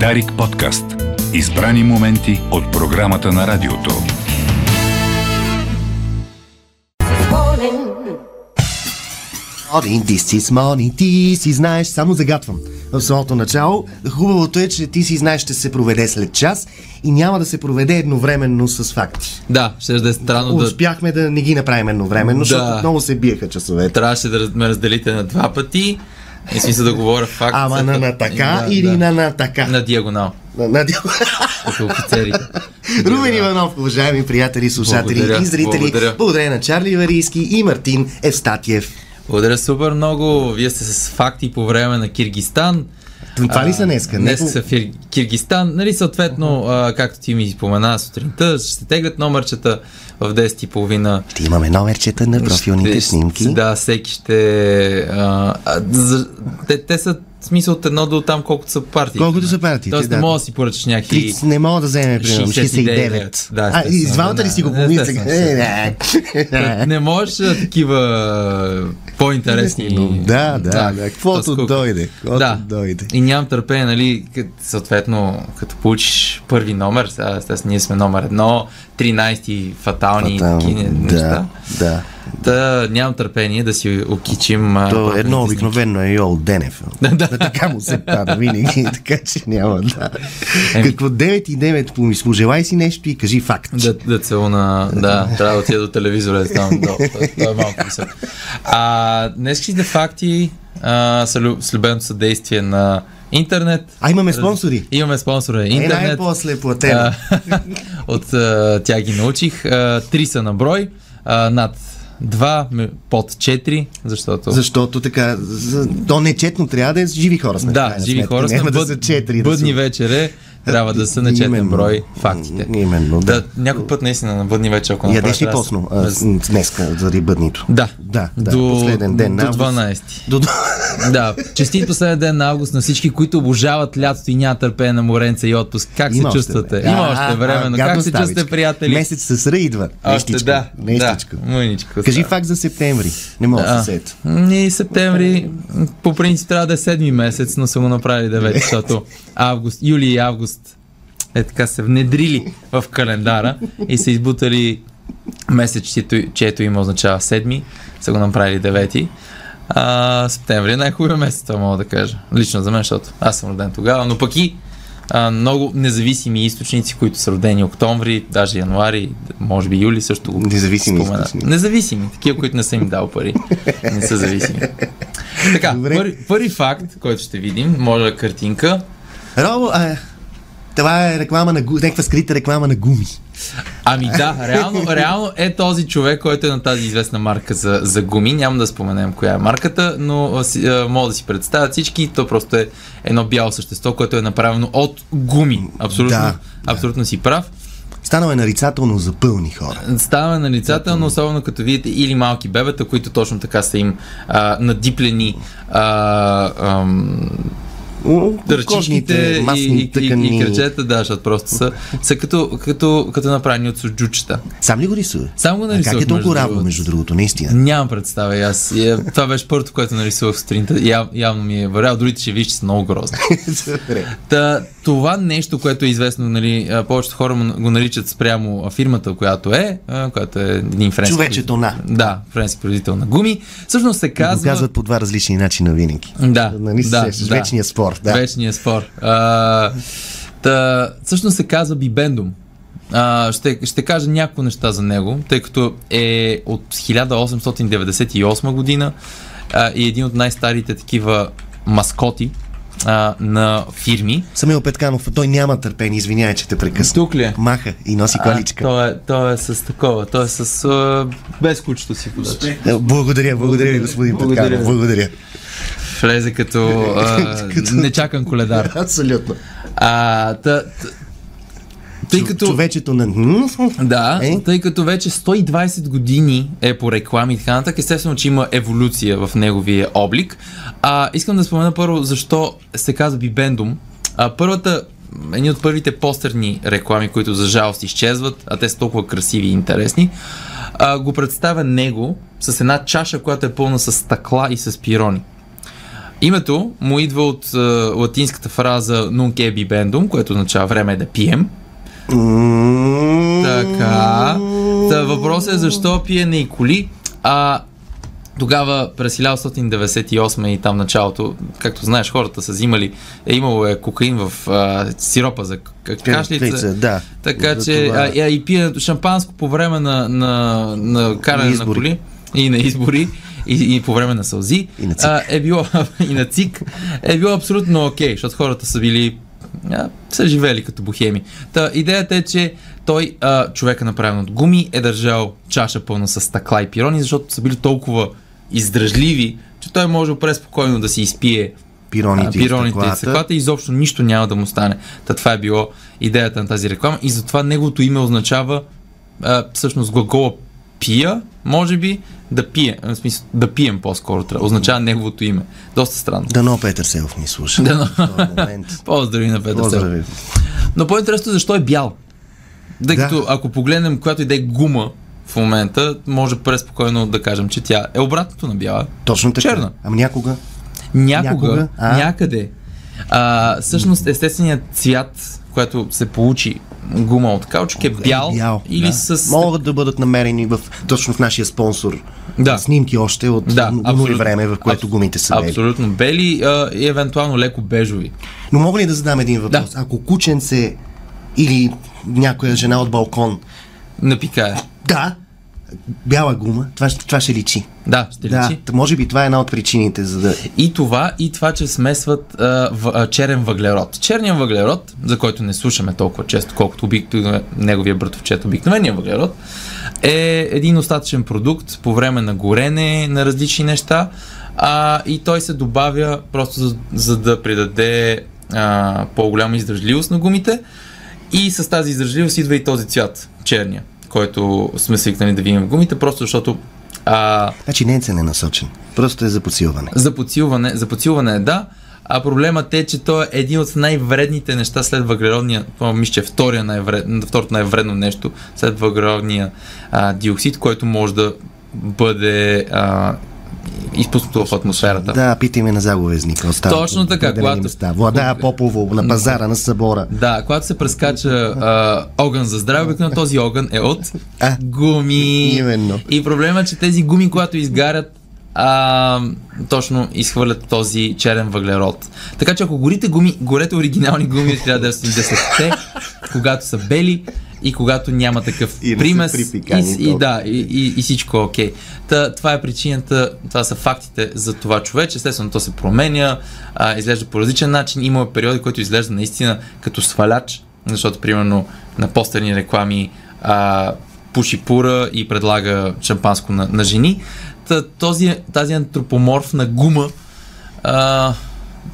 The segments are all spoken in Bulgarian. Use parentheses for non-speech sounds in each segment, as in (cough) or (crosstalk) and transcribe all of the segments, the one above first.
Дарик подкаст. Избрани моменти от програмата на радиото. Morning, this is morning, ти си знаеш, само загатвам в самото начало. Хубавото е, че ти си знаеш, ще се проведе след час и няма да се проведе едновременно с факти. Да, ще да е странно да... Успяхме да не ги направим едновременно, Да. защото отново се биеха часовете. Трябваше да ме разделите на два пъти. И смисъл да говоря факт. Ама на, на така (laughs) Да, или да. на на така? На диагонал, На, на... офицерите. (laughs) Румен Иванов, уважаеми приятели, слушатели Благодаря, и зрители, благодаря. благодаря на Чарли Варийски и Мартин Евстатиев. Благодаря супер много. Вие сте с факти по време на Киргистан. Това ли са днеска? Днес са в Кир- Киргистан. Нали, съответно, а, както ти ми спомена сутринта, ще се теглят номерчета в 10.30. Ще имаме номерчета на профилните Ще- снимки. Да, всеки ще... А, а, за, те, те са в смисъл от едно до там колкото са партии. Колкото са партиите, Тоест да. не мога да си поръчаш някакви... Не мога да вземе, примерно, 69. 69. Да, а, и с двамата да, ли си го да, естествено, Е, не. Не можеш а, такива по-интересни... Да, да, да. Каквото дойде. Да. дойде. И нямам търпение, нали, съответно, като получиш първи номер, сега естествено ние сме номер едно, 13 фатални Фатално. такива неща. Да, Да, нямам търпение да си окичим... То профилните едно обикновено е Йол Денев. (laughs) Да, така му се пада винаги, (laughs) така че няма да. Еми. Какво 9 и 9 помисли, желай си нещо и кажи факт. Да, да целуна, да, трябва да отида до телевизора, да ставам долу. (laughs) Това- е малко висок. А, днеските факти а, са с любеното съдействие на интернет. А имаме спонсори. Имаме спонсора Е, интернет. най-после платено. От а, тя ги научих. А, Три са на брой, а, над два, под 4, защото... Защото така, за- то нечетно трябва да е живи хора сме. Да, живи сметка. хора сме. Няма да бъд- са четири. да Бъдни са- вечер е, трябва да са на четен брой фактите. Именно, да. Да, някой път наистина на бъдни вечер, ако Ядеш ли посно а, раз- с- днес, заради бъднито? Да. Да, да, до, последен ден на До август. 12. До, до... Да, честит последен ден на август на всички, които обожават лятото и нямат търпение на моренца и отпуск. Как Има се чувствате? Има още време, но как се чувствате, приятели? Месец с ръ идва. Още да, да, мъничко. Кажи става. факт за септември. Не мога да се сета. И септември, по принцип трябва да е седми месец, но са го направили девети, защото август, юли и август е така се внедрили в календара и са избутали месец, чието, име означава седми, са го направили девети. А, септември е най-хубавия месец, това мога да кажа. Лично за мен, защото аз съм роден тогава, но пък и а, много независими източници, които са родени октомври, даже януари, може би юли също го Независими споменат. източници. Независими, такива, които не са им дал пари. Не са зависими. Така, първи, първи факт, който ще видим, може да картинка. Робо, а, това е реклама на някаква скрита реклама на гуми. Ами да, реално, реално е този човек, който е на тази известна марка за, за гуми. Няма да споменем коя е марката, но а, мога да си представят всички. То просто е едно бяло същество, което е направено от гуми. Абсолютно, Да, абсолютно си прав. Станало е нарицателно за пълни хора. Ставаме на лицата, но особено като видите или малки бебета, които точно така са им а, надиплени а, ам, ръчичките и, масни и, и, тъкани. и кръчета, да, защото просто са, са като, като, като направени от суджучета. Сам ли го рисува? Само го А как нарисувах, е толкова равно, между другото, наистина? Нямам представа и аз. И, е, това беше първото, което нарисувах сутринта. Яв, явно ми е вървял. Другите ще виж, че са много грозни. (laughs) Та, това нещо, което е известно, нали, повечето хора го наричат спрямо фирмата, която е, която е един френски. Човечето на. Да, френски производител на гуми. Всъщност се казва... казват по два различни начина винаги. Да, Нали се да, сещаш? да. Вечния спор. Да. Вечния спор. А, та, всъщност се казва Бибендум. А, ще, ще кажа няколко неща за него, тъй като е от 1898 година а, и един от най-старите такива маскоти а, на фирми. Самил Петканов, той няма търпение, извинявай, че те прекъсна. Тук ли е? Маха и носи количка. той, е, той е с такова, той е с а, без кучето си подача. Е, Благодаря, благодаря ви, господин Благодаря. Петканов. Благодаря. Влезе като, а, (laughs) нечакан коледар. Абсолютно. А, та, тъй като... Човечето на... Да, Е? тъй като вече 120 години е по реклами и така нататък, естествено, че има еволюция в неговия облик. А, искам да спомена първо защо се казва Бибендум. А, първата, едни от първите постерни реклами, които за жалост изчезват, а те са толкова красиви и интересни, а, го представя него с една чаша, която е пълна с стъкла и с пирони. Името му идва от а, латинската фраза nunc ebi bendum, което означава време е да пием. Така. Та въпросът е защо пиене и коли. А тогава през 1998 и там началото, както знаеш, хората са взимали, е имало е кокаин в а, сиропа за к- кашлица. Кашлица, да. Така За че това. а, и пиенето шампанско по време на, на, на каране На на, коли и на избори и, и по време на сълзи И на ЦИК. а, е било (laughs) и на ЦИК е било абсолютно окей, защото хората са били а, са живели като бухеми. Та, идеята е, че той, а, човека направен от гуми, е държал чаша пълна с стъкла и пирони, защото са били толкова издръжливи, че той може преспокойно да си изпие Пироните, а, пироните и стъклата. стъклата и изобщо нищо няма да му стане. Та това е било идеята на тази реклама и затова неговото име означава а, всъщност глагола пия, може би, да пие, в смисъл да пием по-скоро, трябва. означава неговото име. Доста странно. Дано Петър Селов ни слуша. Дано. (laughs) Поздрави на Петър Селов. Поздрави. Но по-интересно е защо е бял. Тъй Да. като ако погледнем която и да е гума в момента, може преспокойно да кажем, че тя е обратното на бяла. Точно така. Черна. Ама някога. Някога, Някога, а? някъде. А, всъщност естественият цвят, който се получи гума от каучук е бял, бял или да. с... Могат да бъдат намерени в, точно в нашия спонсор. Да. Снимки още от Да, абсолютно. време, в което Абс- гумите са бели. Абсолютно бели а, и евентуално леко бежови. Но мога ли да задам един въпрос? Да. Ако кученце или някоя жена от балкон, Напикае. да, бяла гума, това, това ще личи. Да, ще Да, личи. може би това е една от причините, за да... И това, и това, че смесват а, в, а, черен въглерод. Черният въглерод, за който не слушаме толкова често, колкото обикновено неговия братовчет, обикновения въглерод, е един остатъчен продукт по време на горене на различни неща а, и той се добавя просто за, за да придаде а, по-голяма издържливост на гумите и с тази издържливост идва и този цвят, черния, който сме свикнали да видим в гумите, просто защото а, Значи не е целенасочен. Просто е за подсилване. за подсилване, за подсилване е да, а проблемът е, че той е един от най-вредните неща след въглеродния, мисля, че е втория най-вред, второто най-вредно нещо след въглеродния а, диоксид, който може да бъде а, изпуснато в атмосферата. Да, питай ме на заговезника. Остава Точно така, когато- Места. Владая Попово на пазара на събора. Да, когато се прескача а, огън за здраве, обикновено този огън е от А, гуми. Именно. И проблема е, че тези гуми, когато изгарят, а, точно изхвърлят този черен въглерод. Така че ако горите гуми, горете оригинални гуми от (laughs) 1910-те, когато са бели и когато няма такъв И примес и, и, да, и, и, и всичко е окей. Та, това е причината, това са фактите за това човече. Естествено, то се променя, а, изглежда по различен начин. Има периоди, които изглежда наистина като сваляч, защото, примерно, на постерни реклами а, пуши пура и предлага шампанско на, на жени. Та, този, тази антропоморфна гума а,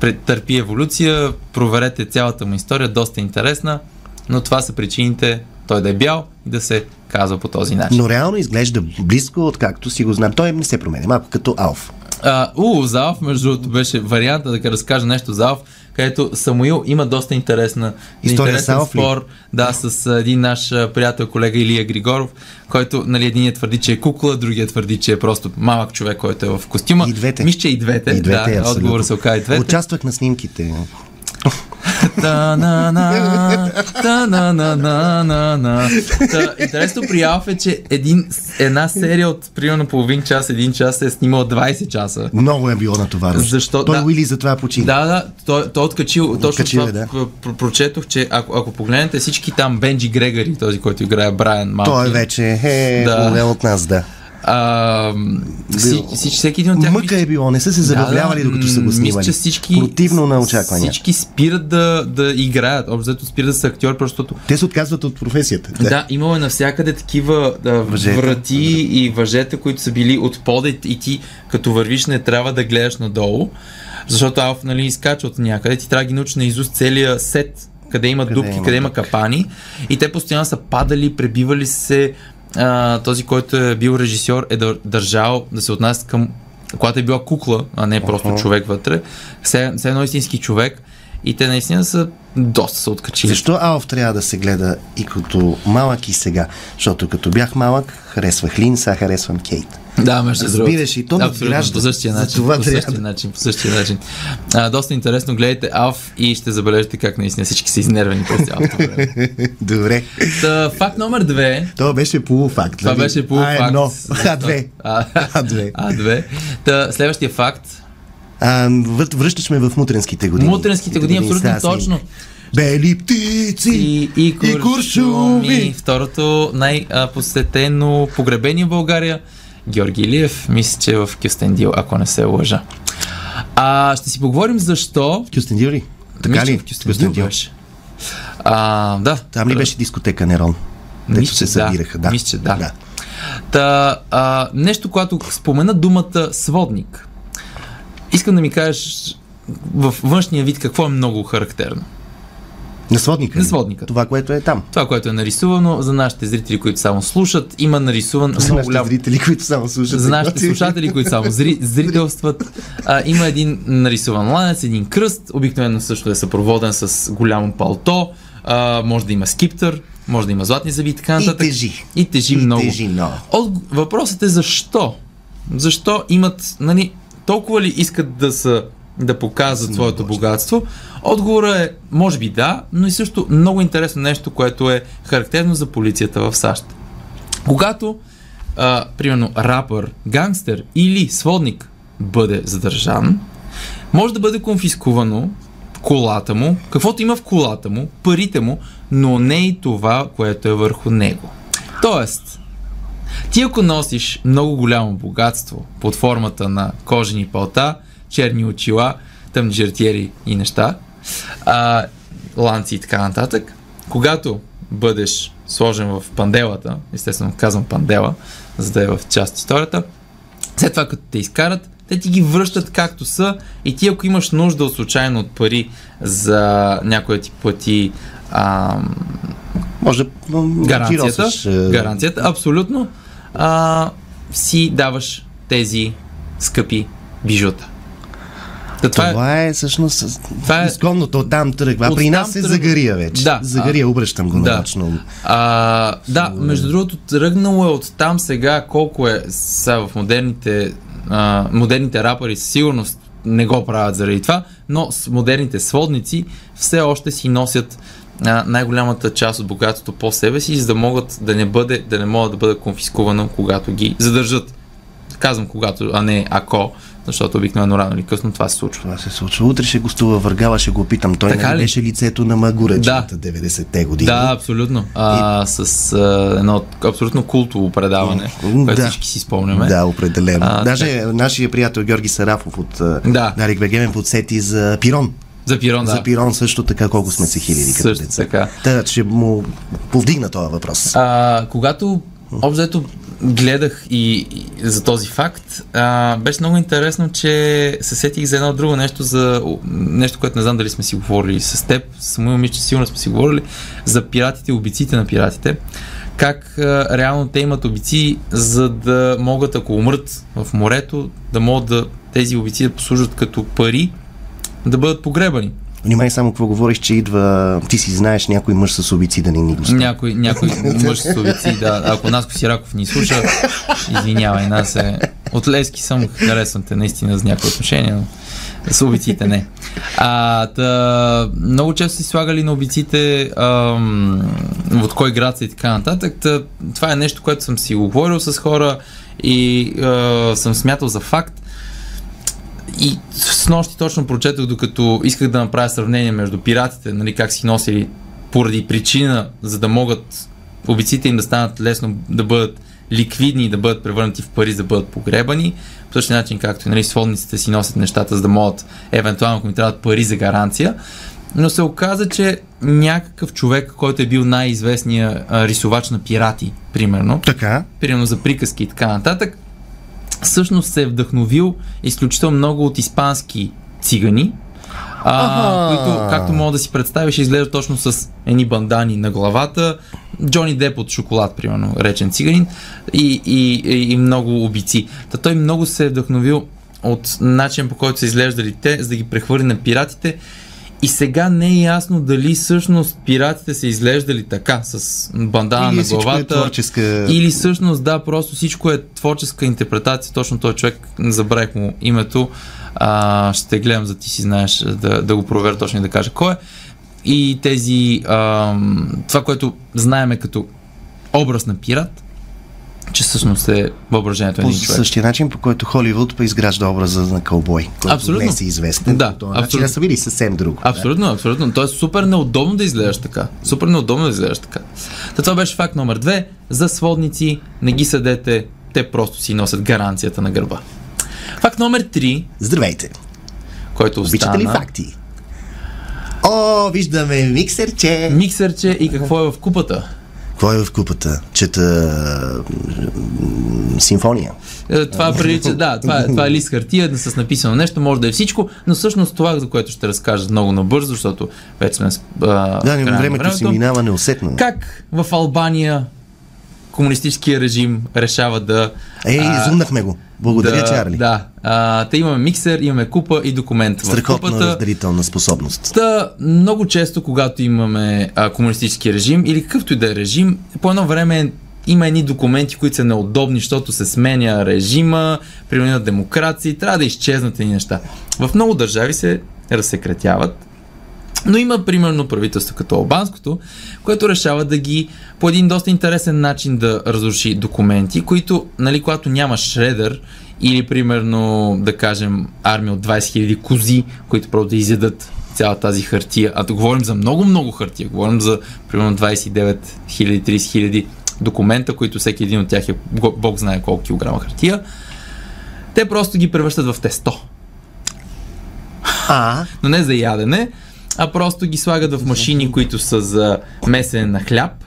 претърпи еволюция. Проверете цялата му история, доста интересна, но това са причините той да е бял и да се казва по този начин. Но реално изглежда близко, откакто си го знам. Той не се променя, малко като Алф. А, у, за Алф, между другото, беше варианта да разкажа нещо за Алф, където Самуил има доста интересна История интересен Алф ли? спор да, с а, един наш а, приятел, колега Илия Григоров, който нали, единият твърди, че е кукла, другият твърди, че е просто малък човек, който е в костюма. И двете. Мисля, че и двете. И двете, да, отговор се оказа и двете. Участвах на снимките. Интересно при Алф е, че един, една серия от примерно половин час, един час е снимала 20 часа. Много е било натоварващо. Защо? Той Да. Уили затова почина. Да, да, той, той откачил, точно Откачил това е, да. п- п- прочетох, че ако, ако погледнете всички там Бенджи Грегори, този, който играе Брайан Малки, Той вече е Да. да. от нас, да. А, си, си, всеки един от тях Мъка е било, не са се забавлявали, да, докато са го снимали. Мисля, че всички, Противно на очаквания. всички спират да, да играят, общо взето спират да са актьори, просто защото Те се отказват от професията. Да, имало е навсякъде такива да, Въжета. врати и въжета, които са били от пода и- ти като вървиш не трябва да гледаш надолу, защото Алф нали, изкача от някъде, ти трябва да ги научиш на изуст целия сет, къде има Къде дупки, има къде има капани и те постоянно са падали, пребивали се, а, този, който е бил режисьор е дър- държал да се отнася към когато е била кукла, а не просто Аха. човек вътре, все едно истински човек и те наистина са доста са откачили. Защо Алф трябва да се гледа и като малък и сега? Защото като бях малък, харесвах Лин, сега харесвам Кейт. Да, между Разбираш, другото. и то Абсолютно, по същия начин. това по същия начин, по същия начин. А, доста интересно, гледайте Алф и ще забележите как наистина всички са изнервени през цялото време. (laughs) Добре. Та, факт номер две. Това беше полуфакт. Това нали? беше полуфакт. А, едно. А, две. А, А, две. а, две. Та, следващия факт. А, връщаш ме в мутренските години. Мутренските години, абсолютно снимка. точно. Бели птици И, и, куршуми. куршуми. Второто най-посетено погребение в България. Георги Илиев, мисля, че е в Кюстендил, ако не се лъжа. А, ще си поговорим защо. Кюстендил ли? Така Мисля, ли? в Кюстендил беше. А, да. Там ли беше дискотека Нерон? Дето се че да. събираха. Да. Мисля, че да. Та, а, нещо, когато спомена думата сводник, искам да ми кажеш в външния вид какво е много характерно. На сводника. На сводника. Това, което е там. Това, което е нарисувано за нашите зрители, които само слушат, има нарисуван За нашите голям... зрители, които само слушат. За нашите слушатели, които само зри... (laughs) зрителстват, а, има един нарисуван ланец, един кръст, обикновено също е съпроводен с голямо палто, а, може да има скиптър, може да има златни зъби и така И нататък. тежи. И тежи И много. тежи много. От... Въпросът е защо? Защо имат, нали, толкова ли искат да са да показват своето богатство? Отговорът е, може би да, но и също много интересно нещо, което е характерно за полицията в САЩ. Когато, а, примерно, рапър, гангстер или сводник бъде задържан, може да бъде конфискувано колата му, каквото има в колата му, парите му, но не и това, което е върху него. Тоест, ти ако носиш много голямо богатство под формата на кожени палта, черни очила, тъмни жертиери и неща, а, ланци и така нататък, когато бъдеш сложен в панделата, естествено казвам пандела, за да е в част историята, след това като те изкарат, те ти ги връщат както са и ти ако имаш нужда от случайно от пари за някой да ти плати ам, Може да гаранцията, гаранцията, абсолютно, а, си даваш тези скъпи бижута. Та това, Това, е, е всъщност Това е- изконното там тръгва. А От при нас е тръгва. загария вече. Да. Загария, обръщам го да. нарочно. а, да, между другото, тръгнало е от там сега колко е сега в модерните, а, модерните рапъри със сигурност не го правят заради това, но с модерните сводници все още си носят а, най-голямата част от богатството по себе си, за да могат да не, бъде, да не могат да бъде конфискувано, когато ги задържат. Казвам когато, а не ако, защото обикновено рано или късно това се случва. Това се случва. Утре ще гостува Въргала, ще го питам. Той Така не ли? беше лицето на Магуречета 90-те години. Да, абсолютно. А, с а, едно абсолютно култово предаване, М, което да. всички си спомняме. Да, определено. А, Даже нашия приятел Георги Сарафов от Да. да. Дарик Бегемен подсети за Пирон. За Пирон, да. За Пирон също така колко сме се хилили като Също деца. така. Та, ще му повдигна този въпрос. А, когато обзето гледах и, и за този факт, а, беше много интересно, че се сетих за едно друго нещо, за нещо, което не знам дали сме си говорили с теб, с моя момиче сигурно сме си говорили, за пиратите, убийците на пиратите. Как а, реално те имат обици, за да могат, ако умрат в морето, да могат да тези обици да послужат като пари, да бъдат погребани. Внимай само какво говориш, че идва... Ти си знаеш някой мъж с обици да ни гости. Някой, някой (laughs) мъж с обици, да. Ако Наско Сираков ни слуша, извинявай, нас е... От Лески съм харесвам те наистина за някои отношения, но с обиците не. А, та, много често си слагали на обиците ам, от кой град са и така нататък. Та, това е нещо, което съм си говорил с хора и а, съм смятал за факт. И с нощи точно прочетох, докато исках да направя сравнение между пиратите, нали, как си носили поради причина, за да могат обиците им да станат лесно, да бъдат ликвидни да бъдат превърнати в пари, за да бъдат погребани. По същия начин, както и нали, сводниците си носят нещата, за да могат, евентуално, ако им трябват пари за гаранция. Но се оказа, че някакъв човек, който е бил най-известният а, рисувач на пирати, примерно, Така. примерно за приказки и така нататък, всъщност се е вдъхновил изключително много от испански цигани, а, които, както мога да си представиш, изглеждат точно с едни бандани на главата. Джони Деп от шоколад, примерно, речен циганин, и, и, и, и много убийци. Та той много се е вдъхновил от начин по който са изглеждали те, за да ги прехвърли на пиратите. И сега не е ясно дали всъщност пиратите са изглеждали така, с бандана Или на е главата. творческа- Или всъщност, да, просто всичко е творческа интерпретация. Точно този човек, забравих му името, а, ще гледам за ти си знаеш, да, да го проверя точно и да кажа кой е. И тези, ам, това, което знаеме като образ на пират, че всъщност е въображението на По един човек. същия начин, по който Холивуд па изгражда образа на кълбой, който Абсолютно. днес е известен. Да, по начин, абсолютно. а са били съвсем друго. Абсолютно, абсолютно. То е супер неудобно да изглеждаш така. Супер неудобно да изглеждаш така. Та това беше факт номер две. За сводници не ги съдете, те просто си носят гаранцията на гърба. Факт номер три, Здравейте! който остана... Обичате ли факти? О, виждаме миксерче! Миксърче и какво е в купата? Какво е в купата? Чета симфония. Е, Това прилича, да, това е, това е лист хартия, с написано нещо, може да е всичко, но всъщност това, за което ще разкажа много набързо, защото вече сме а, Да, на времето си минава неусетно. Как в Албания комунистическия режим решава да... Ей, изумнахме го. Благодаря, да, Чарли. Да. А, те имаме миксер, имаме купа и документ. Страхотна купата, разделителна способност. Та, много често, когато имаме а, комунистически режим или какъвто и да е режим, по едно време има едни документи, които са неудобни, защото се сменя режима, примерно демокрация и трябва да изчезнат едни неща. В много държави се разсекретяват, но има примерно правителство като албанското, което решава да ги по един доста интересен начин да разруши документи, които, нали, когато няма шредър или примерно, да кажем, армия от 20 000 кози, които просто да изядат цяла тази хартия, а да говорим за много-много хартия, говорим за примерно 29 000, 30 000 документа, които всеки един от тях е бог знае колко килограма хартия, те просто ги превръщат в тесто. А, но не за ядене, а просто ги слагат в машини, които са за месене на хляб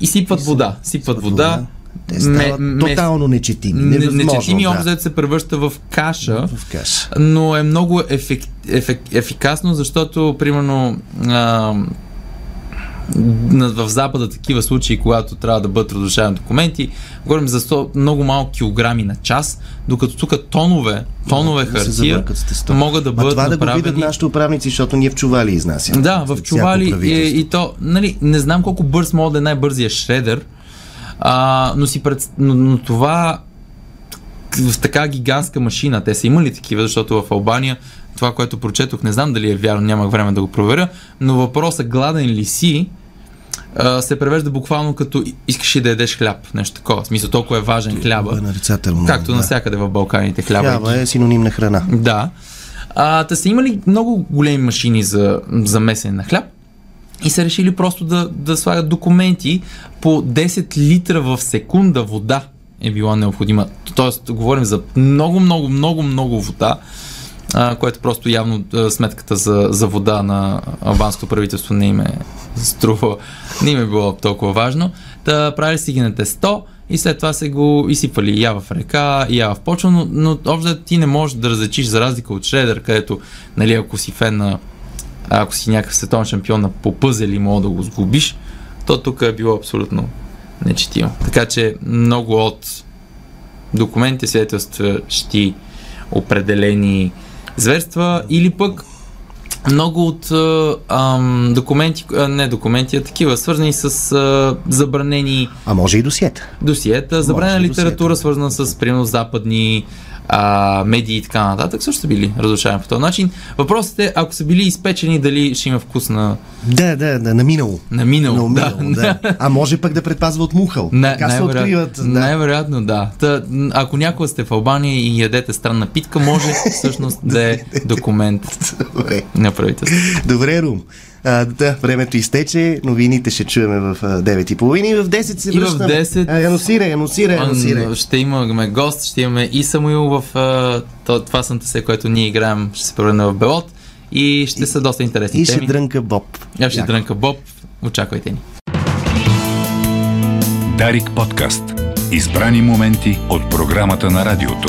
и сипват вода. Сипват вода. те стават тотално нечетими. Невъзможно. Нечетими да. се превръща в каша, В каша. но е много ефек, ефек, ефикасно, защото, примерно, а, в Запада такива случаи, когато трябва да бъдат разрушавани документи, говорим за 100, много малко килограми на час, докато тук тонове, тонове Да хартия тесто. могат да бъдат това да го видят направени. нашите управници, защото ние в чували изнасяме. Да, в чували и, и то, нали, не знам колко бърз мога да е най-бързия шредер, а, но, си пред, но, но това в така гигантска машина, те са имали такива, защото в Албания това, което прочетох, не знам дали е вярно, нямах време да го проверя, но въпросът гладен ли си се превежда буквално като искаш ли да ядеш хляб, нещо такова. В смисъл, толкова е важен Това хляба, е нарицателно. както да. навсякъде в Балканите хляба. е Хляба е синоним на храна. Да. А, та са имали много големи машини за, за месене на хляб и са решили просто да, да слагат документи по 10 литра в секунда вода е била необходима. Тоест, говорим за много, много, много, много вода, а, което просто явно а, сметката за, за вода на албанското правителство не им е струва, не им е било толкова важно. Та правили си ги на тесто и след това се го изсипали я в река, я в почва, но, но общо ти не можеш да различиш за разлика от Шредър, където, нали, ако си фен на ако си някакъв световен шампион на по пъзели мога да го сгубиш, то тук е било абсолютно нечетимо. Така че много от документите свидетелстващи определени зверства или пък много от ам, документи, а, не документи, а такива, свързани с а, забранени А може и досиета. досиета, забранена литература, досиета. свързана с, примерно, западни а, медии и така нататък, също са били разрушавани по този начин. Въпросът е, ако са били изпечени, дали ще има вкус на, Да, да, да, на минало. на минало. На минало, да. А може пък да предпазва от мухъл. Не, така се откриват. Да. най-вероятно да. Та, ако някога сте в Албания и ядете странна питка, може (laughs) всъщност да е документ Добре. на правителството. Добре, Рум. А, да, времето изтече, новините ще чуеме в а, 9.30 и в 10 се И в връщаме. 10. А, анонсирай, анонсирай, Ще имаме гост, ще имаме и Самуил в а, то- това съм се, което ние играем, ще се превърне в Белот и ще са доста интересни И ще теми. дрънка Боб. Аз ще Яко. дрънка Боб. Очаквайте ни. Дарик подкаст. Избрани моменти от програмата на радиото.